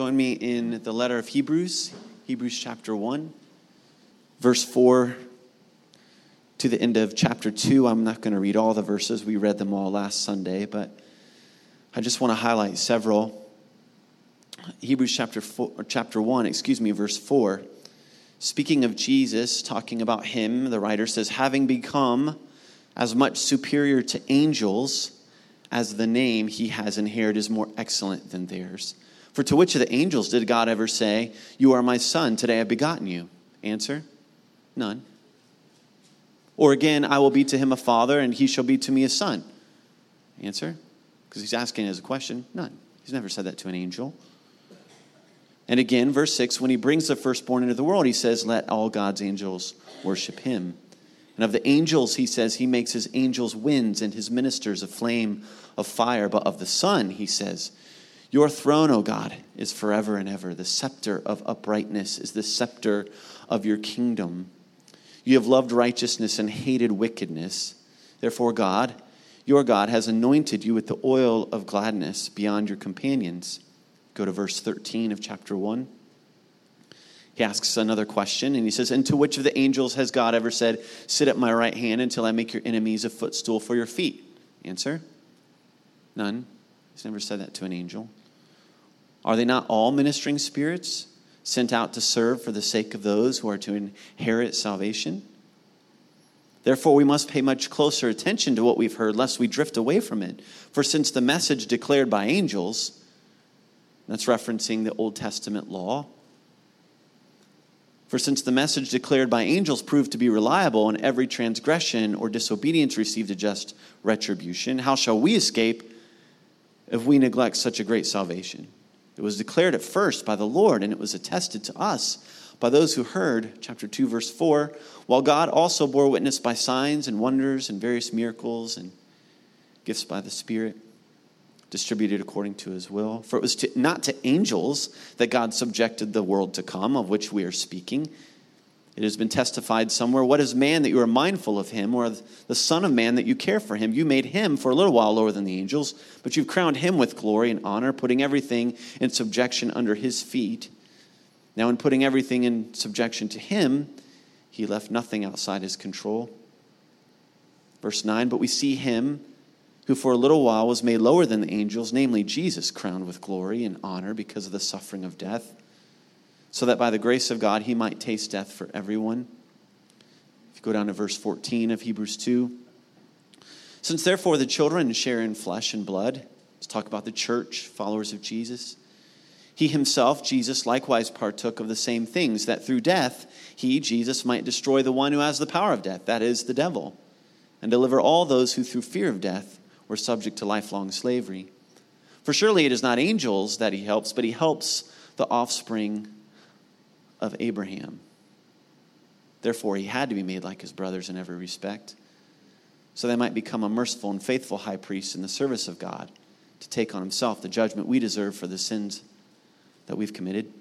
Join me in the letter of Hebrews, Hebrews chapter 1, verse 4 to the end of chapter 2. I'm not going to read all the verses, we read them all last Sunday, but I just want to highlight several. Hebrews chapter, four, chapter 1, excuse me, verse 4. Speaking of Jesus, talking about him, the writer says, having become as much superior to angels as the name he has inherited is more excellent than theirs. For to which of the angels did God ever say, You are my son, today I've begotten you? Answer None. Or again, I will be to him a father, and he shall be to me a son. Answer Because he's asking as a question None. He's never said that to an angel. And again, verse 6 when he brings the firstborn into the world, he says, Let all God's angels worship him. And of the angels, he says, he makes his angels winds and his ministers a flame of fire. But of the Son, he says, Your throne, O God, is forever and ever. The scepter of uprightness is the scepter of your kingdom. You have loved righteousness and hated wickedness. Therefore, God, your God, has anointed you with the oil of gladness beyond your companions. Go to verse 13 of chapter 1. He asks another question and he says, And to which of the angels has God ever said, Sit at my right hand until I make your enemies a footstool for your feet? Answer None. He's never said that to an angel. Are they not all ministering spirits sent out to serve for the sake of those who are to inherit salvation? Therefore, we must pay much closer attention to what we've heard, lest we drift away from it. For since the message declared by angels, that's referencing the Old Testament law, for since the message declared by angels proved to be reliable, and every transgression or disobedience received a just retribution, how shall we escape if we neglect such a great salvation? It was declared at first by the Lord, and it was attested to us by those who heard, chapter 2, verse 4, while God also bore witness by signs and wonders and various miracles and gifts by the Spirit distributed according to his will. For it was to, not to angels that God subjected the world to come, of which we are speaking. It has been testified somewhere What is man that you are mindful of him, or the Son of Man that you care for him? You made him for a little while lower than the angels, but you've crowned him with glory and honor, putting everything in subjection under his feet. Now, in putting everything in subjection to him, he left nothing outside his control. Verse 9, but we see him who for a little while was made lower than the angels, namely Jesus, crowned with glory and honor because of the suffering of death, so that by the grace of God he might taste death for everyone. If you go down to verse 14 of Hebrews 2, since therefore the children share in flesh and blood, let's talk about the church, followers of Jesus. He himself, Jesus, likewise partook of the same things, that through death he, Jesus, might destroy the one who has the power of death, that is, the devil, and deliver all those who through fear of death were subject to lifelong slavery. For surely it is not angels that he helps, but he helps the offspring of Abraham. Therefore, he had to be made like his brothers in every respect, so they might become a merciful and faithful high priest in the service of God to take on himself the judgment we deserve for the sins that we've committed.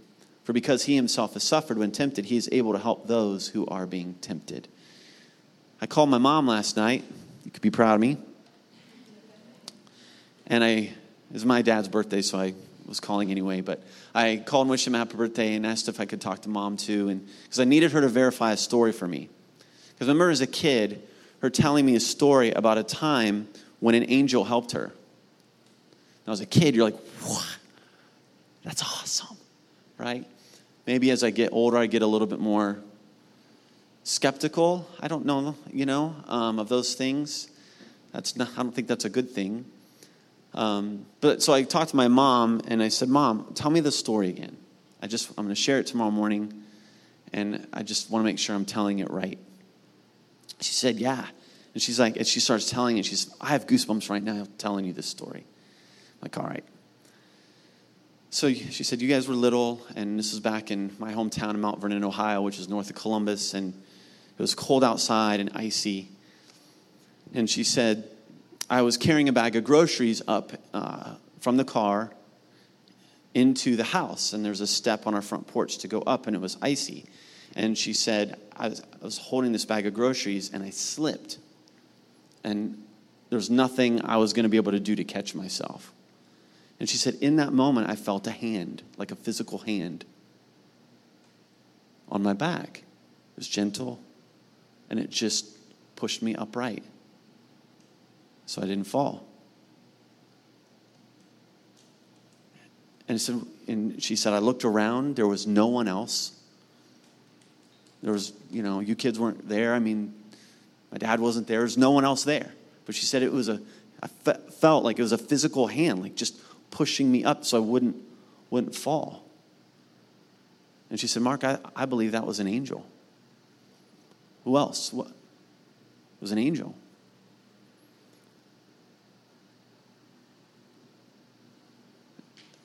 For because he himself has suffered when tempted, he is able to help those who are being tempted. I called my mom last night. You could be proud of me. And I, it was my dad's birthday, so I was calling anyway. But I called and wished him happy birthday and asked if I could talk to mom too, and because I needed her to verify a story for me. Because I remember as a kid, her telling me a story about a time when an angel helped her. When I was a kid, you're like, what? That's awesome, right? Maybe as I get older, I get a little bit more skeptical. I don't know, you know, um, of those things. That's not, I don't think that's a good thing. Um, but so I talked to my mom and I said, Mom, tell me the story again. I just, I'm going to share it tomorrow morning and I just want to make sure I'm telling it right. She said, Yeah. And she's like, and she starts telling it. She's, I have goosebumps right now telling you this story. I'm like, all right. So she said, You guys were little, and this is back in my hometown in Mount Vernon, Ohio, which is north of Columbus, and it was cold outside and icy. And she said, I was carrying a bag of groceries up uh, from the car into the house, and there's a step on our front porch to go up, and it was icy. And she said, I was, I was holding this bag of groceries, and I slipped. And there was nothing I was going to be able to do to catch myself. And she said, In that moment, I felt a hand, like a physical hand, on my back. It was gentle, and it just pushed me upright so I didn't fall. And, said, and she said, I looked around, there was no one else. There was, you know, you kids weren't there. I mean, my dad wasn't there. There's no one else there. But she said it was a, I fe- felt like it was a physical hand, like just pushing me up so I wouldn't, wouldn't fall. And she said, Mark, I, I believe that was an angel. Who else? What? It was an angel.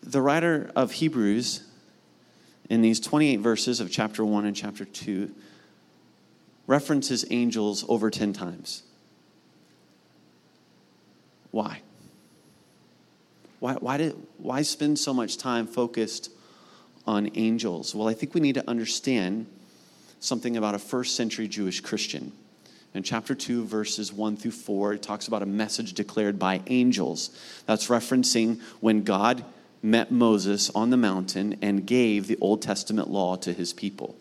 The writer of Hebrews, in these 28 verses of chapter 1 and chapter 2, references angels over 10 times. Why? Why, why, did, why spend so much time focused on angels? Well, I think we need to understand something about a first century Jewish Christian. In chapter 2, verses 1 through 4, it talks about a message declared by angels. That's referencing when God met Moses on the mountain and gave the Old Testament law to his people.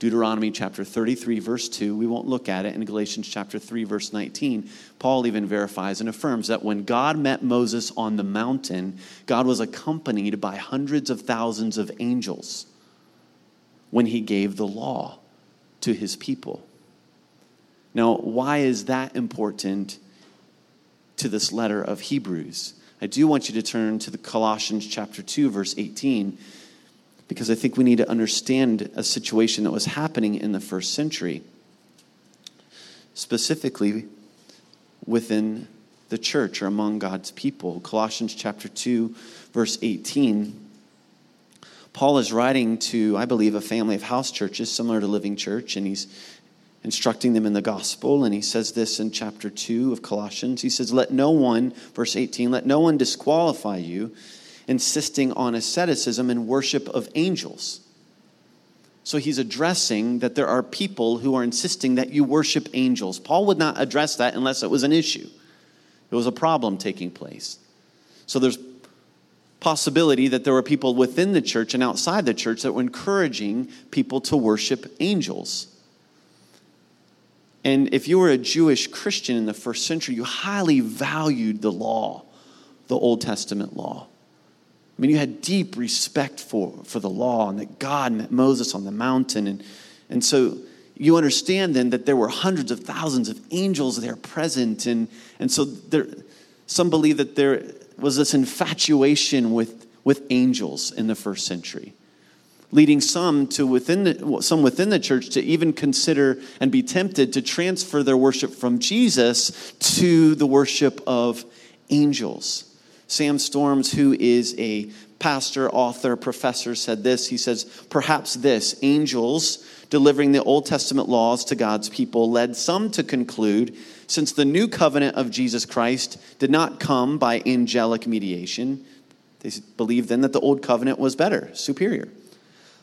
Deuteronomy chapter 33, verse 2. We won't look at it. In Galatians chapter 3, verse 19, Paul even verifies and affirms that when God met Moses on the mountain, God was accompanied by hundreds of thousands of angels when he gave the law to his people. Now, why is that important to this letter of Hebrews? I do want you to turn to the Colossians chapter 2, verse 18 because I think we need to understand a situation that was happening in the first century, specifically within the church or among God's people. Colossians chapter 2, verse 18. Paul is writing to, I believe, a family of house churches similar to Living Church, and he's instructing them in the gospel. And he says this in chapter 2 of Colossians. He says, Let no one, verse 18, let no one disqualify you insisting on asceticism and worship of angels. So he's addressing that there are people who are insisting that you worship angels. Paul would not address that unless it was an issue. It was a problem taking place. So there's possibility that there were people within the church and outside the church that were encouraging people to worship angels. And if you were a Jewish Christian in the first century, you highly valued the law, the Old Testament law. I mean, you had deep respect for, for the law and that God met Moses on the mountain. And, and so you understand then that there were hundreds of thousands of angels there present. And, and so there, some believe that there was this infatuation with, with angels in the first century leading some to within the, some within the church to even consider and be tempted to transfer their worship from Jesus to the worship of angels. Sam Storms, who is a pastor, author, professor, said this. He says, Perhaps this angels delivering the Old Testament laws to God's people led some to conclude since the new covenant of Jesus Christ did not come by angelic mediation, they believed then that the old covenant was better, superior.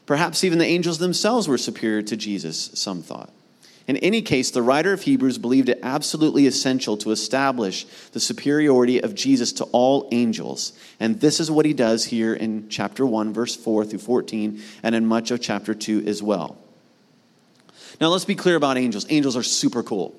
Perhaps even the angels themselves were superior to Jesus, some thought. In any case, the writer of Hebrews believed it absolutely essential to establish the superiority of Jesus to all angels. And this is what he does here in chapter 1, verse 4 through 14, and in much of chapter 2 as well. Now, let's be clear about angels. Angels are super cool.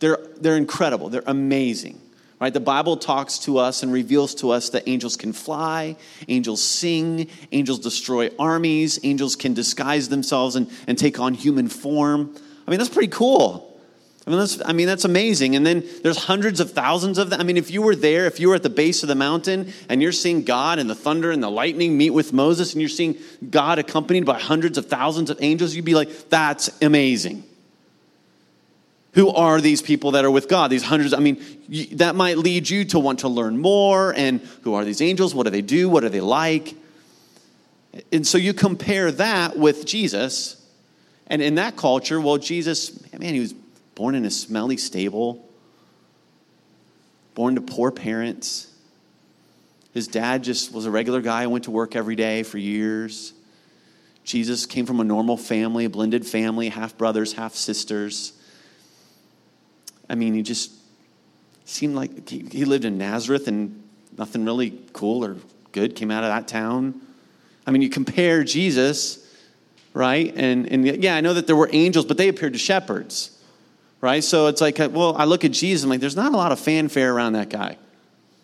They're, they're incredible. They're amazing. Right? The Bible talks to us and reveals to us that angels can fly, angels sing, angels destroy armies, angels can disguise themselves and, and take on human form. I mean, that's pretty cool. I mean, that's, I mean, that's amazing. And then there's hundreds of thousands of them. I mean, if you were there, if you were at the base of the mountain and you're seeing God and the thunder and the lightning meet with Moses and you're seeing God accompanied by hundreds of thousands of angels, you'd be like, that's amazing. Who are these people that are with God? These hundreds, I mean, that might lead you to want to learn more. And who are these angels? What do they do? What are they like? And so you compare that with Jesus. And in that culture, well, Jesus, man, he was born in a smelly stable, born to poor parents. His dad just was a regular guy, went to work every day for years. Jesus came from a normal family, a blended family, half brothers, half sisters. I mean, he just seemed like he, he lived in Nazareth, and nothing really cool or good came out of that town. I mean, you compare Jesus, right? And, and yeah, I know that there were angels, but they appeared to shepherds, right? So it's like, well, I look at Jesus, and I'm like, there's not a lot of fanfare around that guy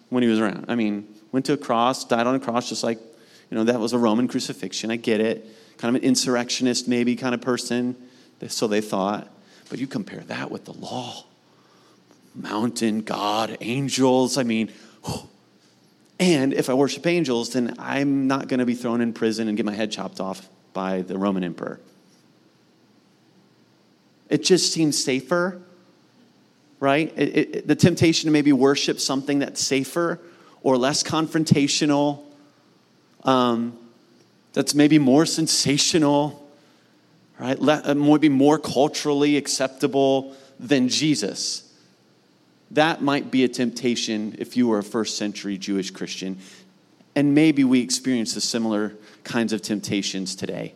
when he was around. I mean, went to a cross, died on a cross, just like, you know, that was a Roman crucifixion. I get it. Kind of an insurrectionist, maybe kind of person. So they thought. But you compare that with the law mountain, God, angels. I mean, and if I worship angels, then I'm not going to be thrown in prison and get my head chopped off by the Roman emperor. It just seems safer, right? It, it, the temptation to maybe worship something that's safer or less confrontational, um, that's maybe more sensational, right? Let, uh, maybe more culturally acceptable than Jesus. That might be a temptation if you were a first century Jewish Christian. And maybe we experience the similar kinds of temptations today.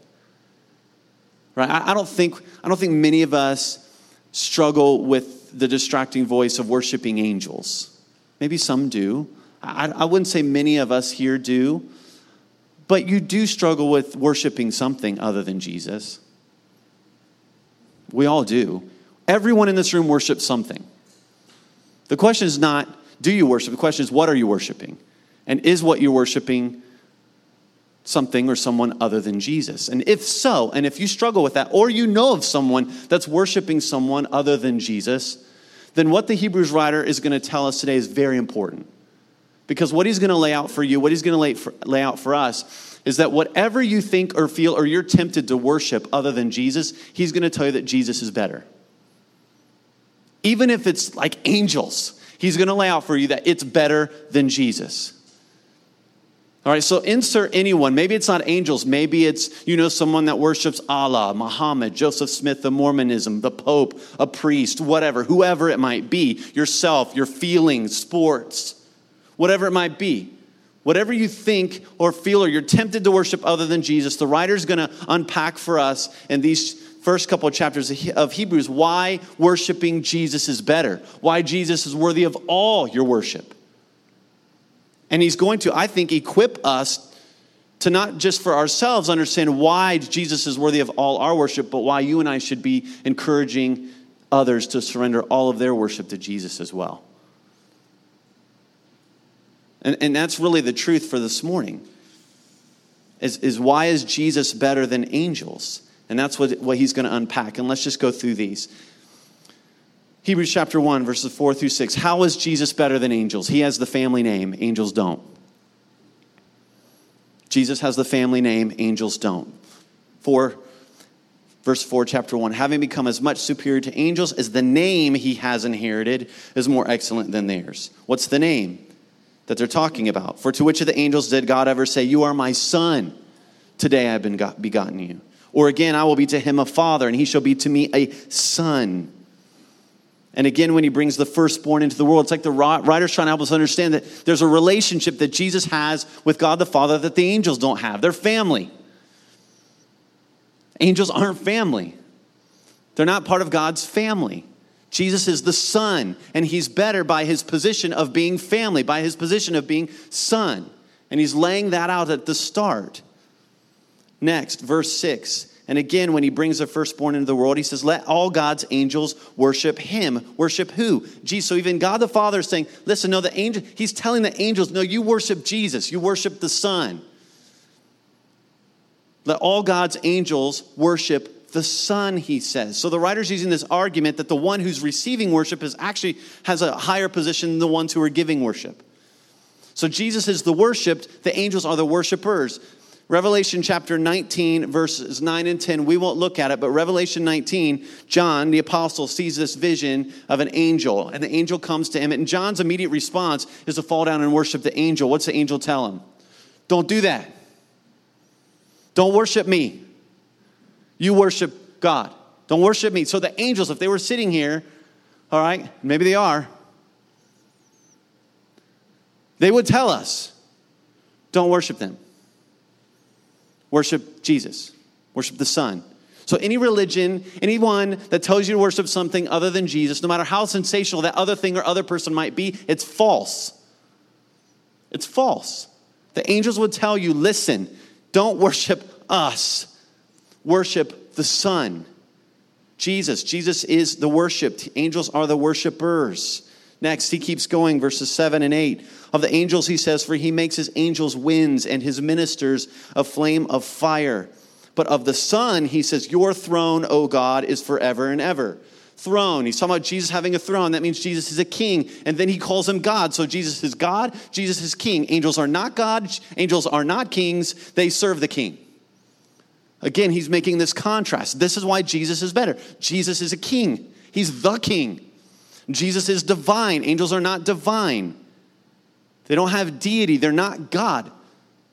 Right? I, don't think, I don't think many of us struggle with the distracting voice of worshiping angels. Maybe some do. I, I wouldn't say many of us here do, but you do struggle with worshiping something other than Jesus. We all do. Everyone in this room worships something. The question is not, do you worship? The question is, what are you worshiping? And is what you're worshiping something or someone other than Jesus? And if so, and if you struggle with that, or you know of someone that's worshiping someone other than Jesus, then what the Hebrews writer is going to tell us today is very important. Because what he's going to lay out for you, what he's going to lay, for, lay out for us, is that whatever you think or feel or you're tempted to worship other than Jesus, he's going to tell you that Jesus is better even if it's like angels, he's going to lay out for you that it's better than Jesus. All right, so insert anyone. Maybe it's not angels. Maybe it's, you know, someone that worships Allah, Muhammad, Joseph Smith, the Mormonism, the Pope, a priest, whatever, whoever it might be, yourself, your feelings, sports, whatever it might be. Whatever you think or feel or you're tempted to worship other than Jesus, the writer's going to unpack for us in these first couple of chapters of Hebrews why worshiping Jesus is better, why Jesus is worthy of all your worship. And he's going to, I think, equip us to not just for ourselves understand why Jesus is worthy of all our worship, but why you and I should be encouraging others to surrender all of their worship to Jesus as well. And, and that's really the truth for this morning. Is, is why is Jesus better than angels? And that's what, what he's going to unpack. And let's just go through these. Hebrews chapter 1, verses 4 through 6. How is Jesus better than angels? He has the family name, angels don't. Jesus has the family name, angels don't. 4, verse 4, chapter 1. Having become as much superior to angels as the name he has inherited is more excellent than theirs. What's the name that they're talking about? For to which of the angels did God ever say, You are my son? Today I've been begotten you. Or again, I will be to him a father, and he shall be to me a son. And again, when he brings the firstborn into the world, it's like the writer's trying to help us understand that there's a relationship that Jesus has with God the Father that the angels don't have. They're family. Angels aren't family, they're not part of God's family. Jesus is the Son, and he's better by his position of being family, by his position of being Son. And he's laying that out at the start. Next, verse 6. And again, when he brings the firstborn into the world, he says, Let all God's angels worship him. Worship who? Jesus. So even God the Father is saying, Listen, no, the angel, he's telling the angels, No, you worship Jesus, you worship the Son. Let all God's angels worship the Son, he says. So the writer's using this argument that the one who's receiving worship is actually has a higher position than the ones who are giving worship. So Jesus is the worshiped, the angels are the worshipers. Revelation chapter 19, verses 9 and 10, we won't look at it, but Revelation 19, John, the apostle, sees this vision of an angel, and the angel comes to him. And John's immediate response is to fall down and worship the angel. What's the angel tell him? Don't do that. Don't worship me. You worship God. Don't worship me. So the angels, if they were sitting here, all right, maybe they are, they would tell us, don't worship them. Worship Jesus, worship the Son. So, any religion, anyone that tells you to worship something other than Jesus, no matter how sensational that other thing or other person might be, it's false. It's false. The angels would tell you listen, don't worship us, worship the Son. Jesus. Jesus is the worshiped. Angels are the worshipers. Next, he keeps going, verses 7 and 8. Of the angels, he says, For he makes his angels winds and his ministers a flame of fire. But of the Son, he says, Your throne, O God, is forever and ever. Throne. He's talking about Jesus having a throne. That means Jesus is a king. And then he calls him God. So Jesus is God, Jesus is king. Angels are not God, angels are not kings. They serve the king. Again, he's making this contrast. This is why Jesus is better. Jesus is a king, he's the king. Jesus is divine. Angels are not divine. They don't have deity. They're not God.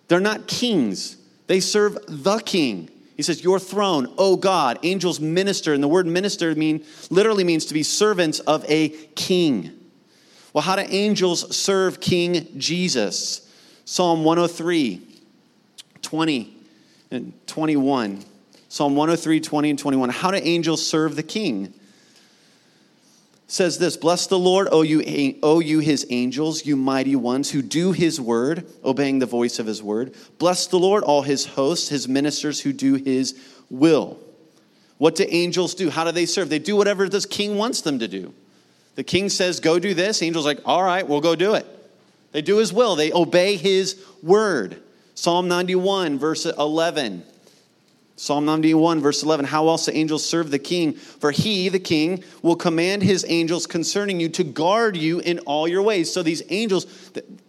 They're not kings. They serve the king. He says, Your throne, O God. Angels minister. And the word minister mean, literally means to be servants of a king. Well, how do angels serve King Jesus? Psalm 103, 20 and 21. Psalm 103, 20 and 21. How do angels serve the king? Says this Bless the Lord, O you, o you his angels, you mighty ones who do his word, obeying the voice of his word. Bless the Lord, all his hosts, his ministers who do his will. What do angels do? How do they serve? They do whatever this king wants them to do. The king says, Go do this. Angels like, All right, we'll go do it. They do his will, they obey his word. Psalm 91, verse 11. Psalm 91, verse 11 How else the angels serve the king? For he, the king, will command his angels concerning you to guard you in all your ways. So these angels,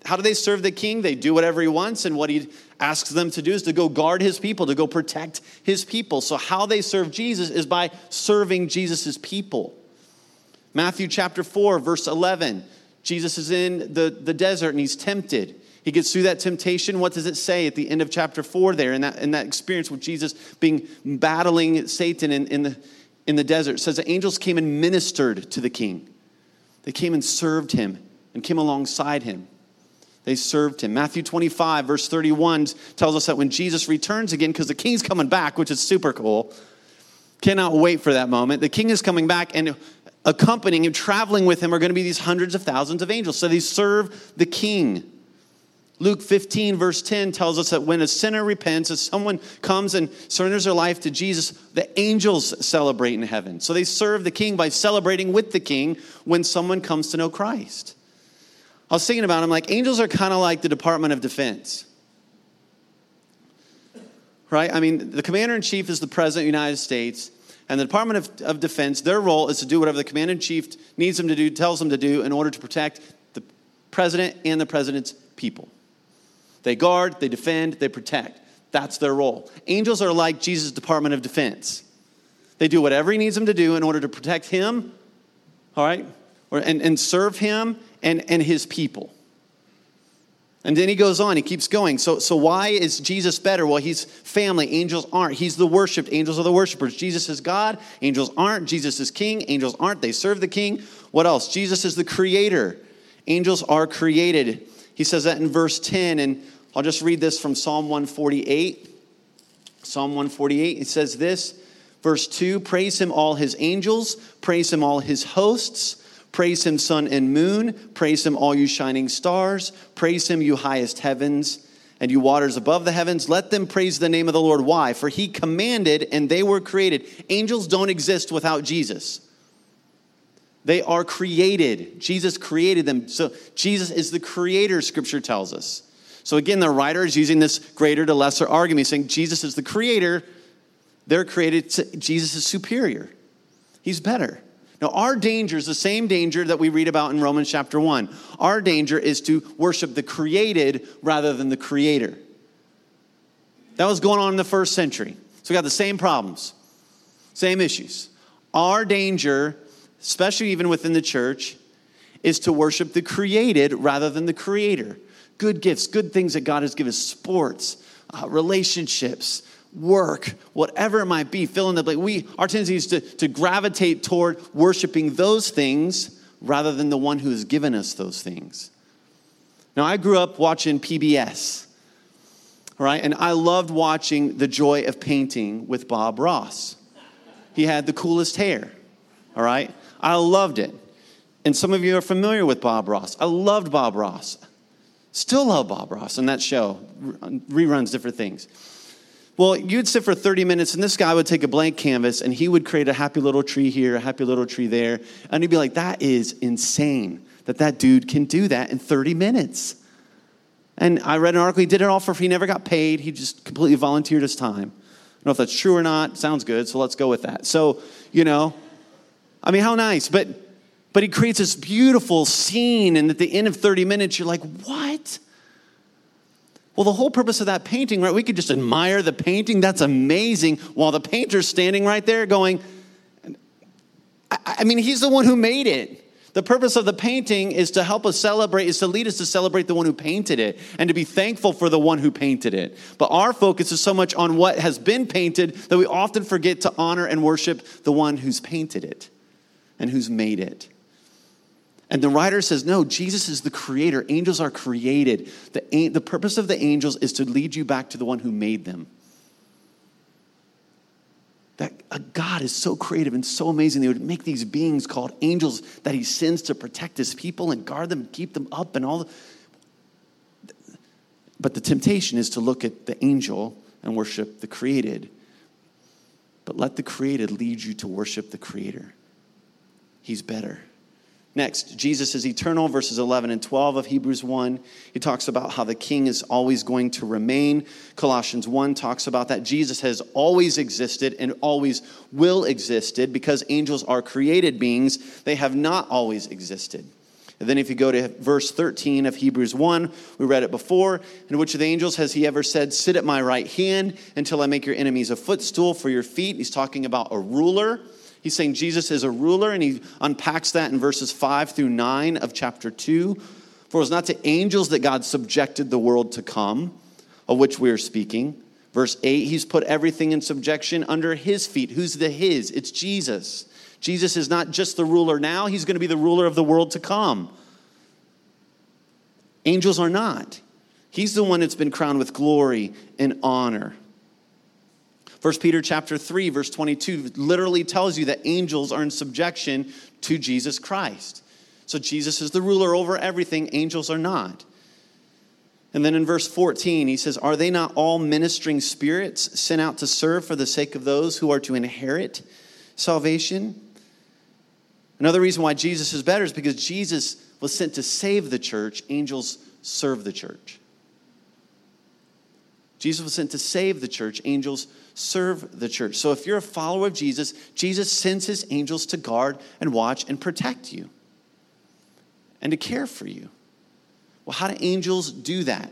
how do they serve the king? They do whatever he wants, and what he asks them to do is to go guard his people, to go protect his people. So, how they serve Jesus is by serving Jesus' people. Matthew chapter 4, verse 11. Jesus is in the, the desert and he's tempted. He gets through that temptation. What does it say at the end of chapter 4 there in that, in that experience with Jesus being battling Satan in, in, the, in the desert? It says the angels came and ministered to the king. They came and served him and came alongside him. They served him. Matthew 25, verse 31 tells us that when Jesus returns again, because the king's coming back, which is super cool, cannot wait for that moment. The king is coming back, and accompanying him, traveling with him, are going to be these hundreds of thousands of angels. So they serve the king. Luke 15, verse 10 tells us that when a sinner repents, as someone comes and surrenders their life to Jesus, the angels celebrate in heaven. So they serve the king by celebrating with the king when someone comes to know Christ. I was thinking about it, I'm like, angels are kind of like the Department of Defense. Right? I mean, the commander in chief is the president of the United States, and the Department of, of Defense, their role is to do whatever the commander in chief needs them to do, tells them to do, in order to protect the president and the president's people. They guard, they defend, they protect. That's their role. Angels are like Jesus' Department of Defense. They do whatever he needs them to do in order to protect him, all right, or, and, and serve him and, and his people. And then he goes on, he keeps going. So, so why is Jesus better? Well, he's family. Angels aren't. He's the worshiped. Angels are the worshipers. Jesus is God. Angels aren't. Jesus is king. Angels aren't. They serve the king. What else? Jesus is the creator. Angels are created. He says that in verse 10, and I'll just read this from Psalm 148. Psalm 148, it says this, verse 2 Praise him, all his angels, praise him, all his hosts, praise him, sun and moon, praise him, all you shining stars, praise him, you highest heavens. And you waters above the heavens, let them praise the name of the Lord. Why? For he commanded and they were created. Angels don't exist without Jesus. They are created. Jesus created them. So Jesus is the creator, scripture tells us. So again, the writer is using this greater to lesser argument, saying Jesus is the creator. They're created, Jesus is superior. He's better. Now, our danger is the same danger that we read about in Romans chapter 1. Our danger is to worship the created rather than the creator. That was going on in the first century. So we got the same problems, same issues. Our danger especially even within the church, is to worship the created rather than the creator. Good gifts, good things that God has given us, sports, uh, relationships, work, whatever it might be, fill in the blank. We, our tendency is to, to gravitate toward worshiping those things rather than the one who has given us those things. Now, I grew up watching PBS, right? And I loved watching The Joy of Painting with Bob Ross. He had the coolest hair, all right? I loved it. And some of you are familiar with Bob Ross. I loved Bob Ross. Still love Bob Ross and that show. Reruns different things. Well, you'd sit for 30 minutes, and this guy would take a blank canvas and he would create a happy little tree here, a happy little tree there. And you'd be like, that is insane that that dude can do that in 30 minutes. And I read an article, he did it all for free, he never got paid, he just completely volunteered his time. I don't know if that's true or not, sounds good, so let's go with that. So, you know, I mean, how nice. But but he creates this beautiful scene, and at the end of 30 minutes, you're like, what? Well, the whole purpose of that painting, right? We could just admire the painting. That's amazing. While the painter's standing right there going, I, I mean, he's the one who made it. The purpose of the painting is to help us celebrate, is to lead us to celebrate the one who painted it and to be thankful for the one who painted it. But our focus is so much on what has been painted that we often forget to honor and worship the one who's painted it and who's made it. And the writer says, no, Jesus is the creator. Angels are created. The, the purpose of the angels is to lead you back to the one who made them. That a God is so creative and so amazing. They would make these beings called angels that he sends to protect his people and guard them and keep them up and all. The, but the temptation is to look at the angel and worship the created. But let the created lead you to worship the creator. He's better. Next, Jesus is eternal, verses 11 and 12 of Hebrews 1. He talks about how the king is always going to remain. Colossians 1 talks about that Jesus has always existed and always will existed because angels are created beings. They have not always existed. And then if you go to verse 13 of Hebrews 1, we read it before, in which of the angels has he ever said, Sit at my right hand until I make your enemies a footstool for your feet? He's talking about a ruler. He's saying Jesus is a ruler, and he unpacks that in verses 5 through 9 of chapter 2. For it was not to angels that God subjected the world to come, of which we are speaking. Verse 8, he's put everything in subjection under his feet. Who's the his? It's Jesus. Jesus is not just the ruler now, he's going to be the ruler of the world to come. Angels are not. He's the one that's been crowned with glory and honor. 1 Peter chapter 3 verse 22 literally tells you that angels are in subjection to Jesus Christ. So Jesus is the ruler over everything, angels are not. And then in verse 14, he says, Are they not all ministering spirits sent out to serve for the sake of those who are to inherit salvation? Another reason why Jesus is better is because Jesus was sent to save the church, angels serve the church. Jesus was sent to save the church, angels serve the church. So if you're a follower of Jesus, Jesus sends his angels to guard and watch and protect you and to care for you. Well, how do angels do that?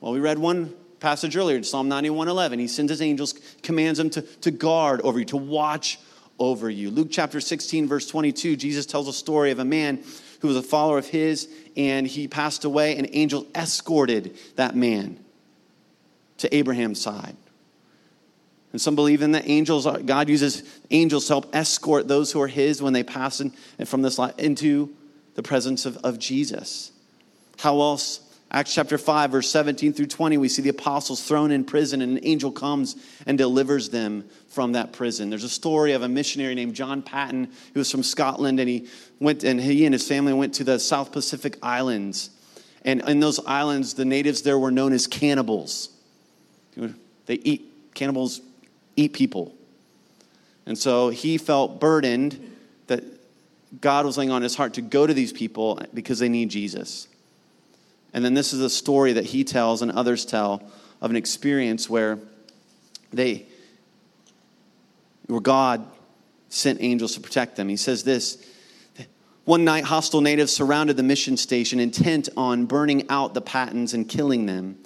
Well, we read one passage earlier, in Psalm 91:11. He sends his angels, commands them to, to guard over you, to watch over you. Luke chapter 16, verse 22, Jesus tells a story of a man who was a follower of his, and he passed away, and angels escorted that man to Abraham's side. And some believe in that angels. God uses angels to help escort those who are His when they pass in, from this life into the presence of, of Jesus. How else? Acts chapter 5, verse 17 through 20, we see the apostles thrown in prison, and an angel comes and delivers them from that prison. There's a story of a missionary named John Paton who was from Scotland, and he went and he and his family went to the South Pacific Islands. And in those islands, the natives there were known as cannibals. They eat cannibals eat people. And so he felt burdened that God was laying on his heart to go to these people because they need Jesus. And then this is a story that he tells and others tell of an experience where they where God sent angels to protect them. He says this one night, hostile natives surrounded the mission station, intent on burning out the Patons and killing them.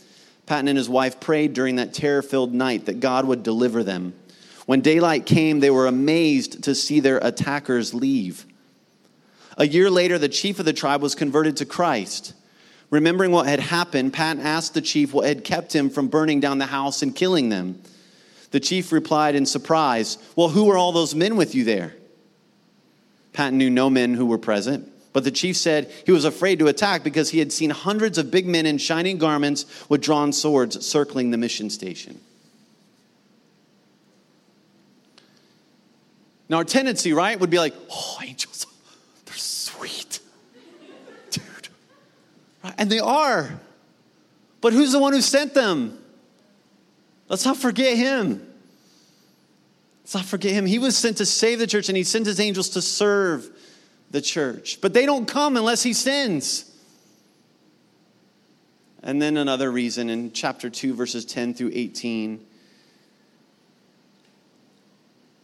Paton and his wife prayed during that terror filled night that God would deliver them. When daylight came, they were amazed to see their attackers leave. A year later, the chief of the tribe was converted to Christ. Remembering what had happened, Paton asked the chief what had kept him from burning down the house and killing them. The chief replied in surprise, Well, who were all those men with you there? Paton knew no men who were present. But the chief said he was afraid to attack because he had seen hundreds of big men in shining garments with drawn swords circling the mission station. Now, our tendency, right, would be like, oh, angels, they're sweet. Dude, And they are. But who's the one who sent them? Let's not forget him. Let's not forget him. He was sent to save the church and he sent his angels to serve the church. But they don't come unless he sends. And then another reason in chapter 2, verses 10 through 18.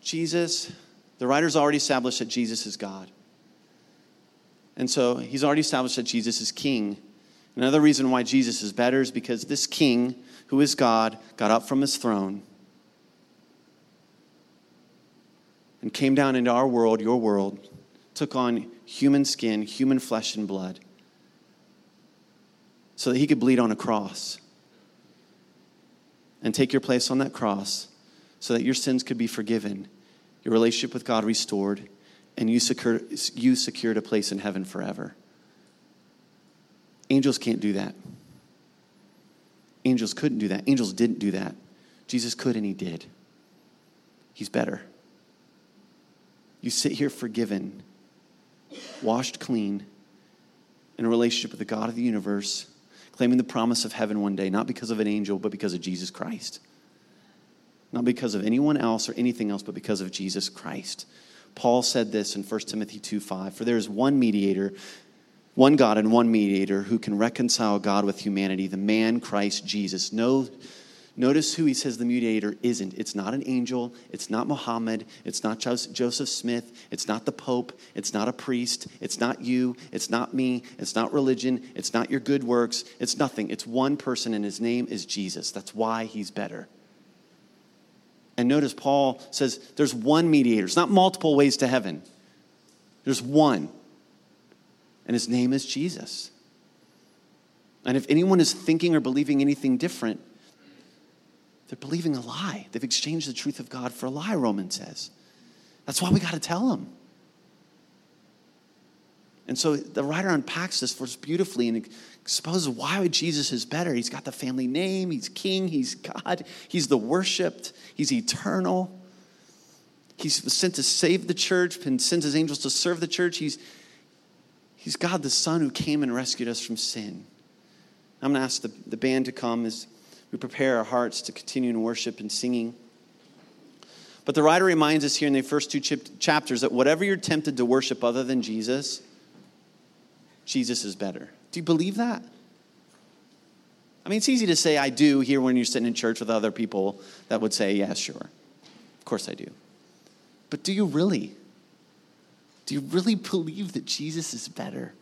Jesus, the writer's already established that Jesus is God. And so he's already established that Jesus is king. Another reason why Jesus is better is because this king, who is God, got up from his throne and came down into our world, your world, took on human skin, human flesh and blood, so that he could bleed on a cross and take your place on that cross so that your sins could be forgiven, your relationship with God restored, and you secured, you secured a place in heaven forever. Angels can't do that. Angels couldn't do that. Angels didn't do that. Jesus could and he did. He's better. You sit here forgiven, washed clean, in a relationship with the God of the universe, claiming the promise of heaven one day, not because of an angel, but because of Jesus Christ. Not because of anyone else or anything else, but because of Jesus Christ. Paul said this in 1 Timothy 2 5 For there is one mediator, one God and one mediator who can reconcile God with humanity, the man Christ Jesus. No, notice who he says the mediator isn't. It's not an angel. It's not Muhammad. It's not Joseph Smith. It's not the Pope. It's not a priest. It's not you. It's not me. It's not religion. It's not your good works. It's nothing. It's one person, and his name is Jesus. That's why he's better. And notice Paul says there's one mediator. It's not multiple ways to heaven. There's one. And his name is Jesus. And if anyone is thinking or believing anything different, they're believing a lie. They've exchanged the truth of God for a lie, Roman says. That's why we got to tell them. And so the writer unpacks this for us beautifully and exposes why Jesus is better. He's got the family name, he's king, he's God, he's the worshiped, he's eternal. He's sent to save the church and sends his angels to serve the church. He's, he's God the Son who came and rescued us from sin. I'm going to ask the, the band to come as we prepare our hearts to continue in worship and singing. But the writer reminds us here in the first two chapters that whatever you're tempted to worship other than Jesus, Jesus is better. Do you believe that? I mean, it's easy to say I do here when you're sitting in church with other people that would say, yeah, sure. Of course I do. But do you really? Do you really believe that Jesus is better?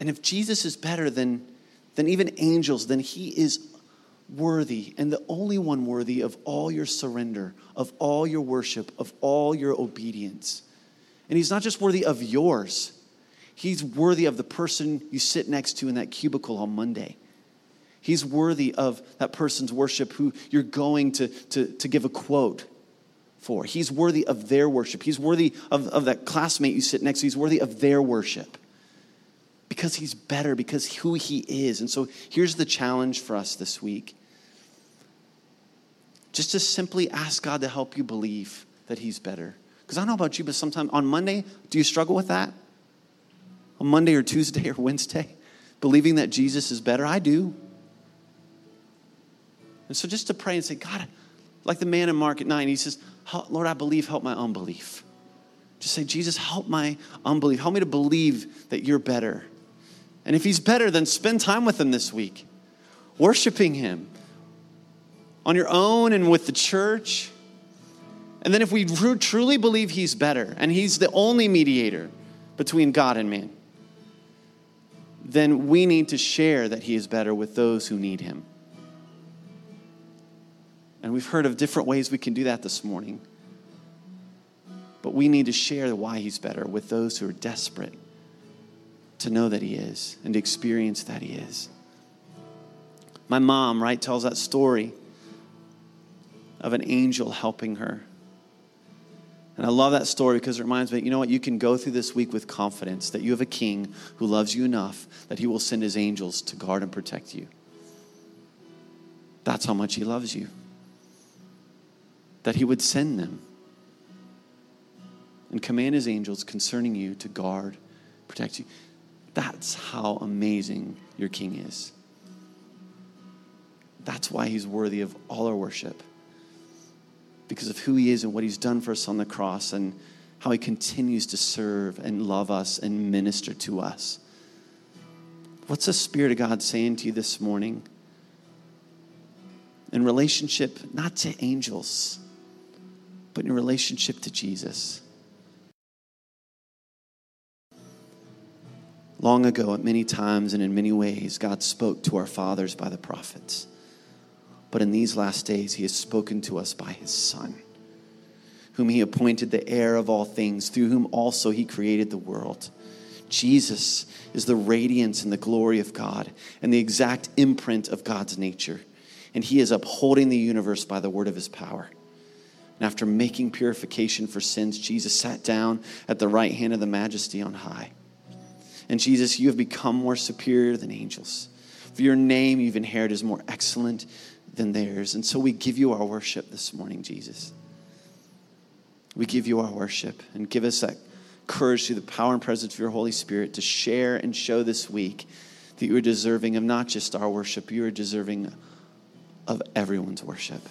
And if Jesus is better than, than even angels, then he is worthy and the only one worthy of all your surrender, of all your worship, of all your obedience. And he's not just worthy of yours, he's worthy of the person you sit next to in that cubicle on Monday. He's worthy of that person's worship who you're going to, to, to give a quote for. He's worthy of their worship. He's worthy of, of that classmate you sit next to. He's worthy of their worship because he's better, because who he is. And so here's the challenge for us this week just to simply ask God to help you believe that he's better. Because I don't know about you, but sometimes on Monday, do you struggle with that? On Monday or Tuesday or Wednesday? Believing that Jesus is better? I do. And so just to pray and say, God, like the man in Mark at 9, he says, Lord, I believe, help my unbelief. Just say, Jesus, help my unbelief. Help me to believe that you're better. And if he's better, then spend time with him this week, worshiping him on your own and with the church. And then if we truly believe he's better and he's the only mediator between God and man, then we need to share that he is better with those who need him. And we've heard of different ways we can do that this morning. But we need to share why he's better with those who are desperate to know that he is and to experience that he is. My mom, right, tells that story of an angel helping her and I love that story because it reminds me, you know what? You can go through this week with confidence that you have a king who loves you enough that he will send his angels to guard and protect you. That's how much he loves you. That he would send them and command his angels concerning you to guard, protect you. That's how amazing your King is. That's why he's worthy of all our worship. Because of who he is and what he's done for us on the cross and how he continues to serve and love us and minister to us. What's the Spirit of God saying to you this morning? In relationship, not to angels, but in relationship to Jesus. Long ago, at many times and in many ways, God spoke to our fathers by the prophets. But in these last days, He has spoken to us by His Son, whom He appointed the heir of all things, through whom also He created the world. Jesus is the radiance and the glory of God and the exact imprint of God's nature. And He is upholding the universe by the word of His power. And after making purification for sins, Jesus sat down at the right hand of the majesty on high. And Jesus, you have become more superior than angels. For your name you've inherited is more excellent than theirs. And so we give you our worship this morning, Jesus. We give you our worship and give us that courage through the power and presence of your Holy Spirit to share and show this week that you are deserving of not just our worship, you are deserving of everyone's worship.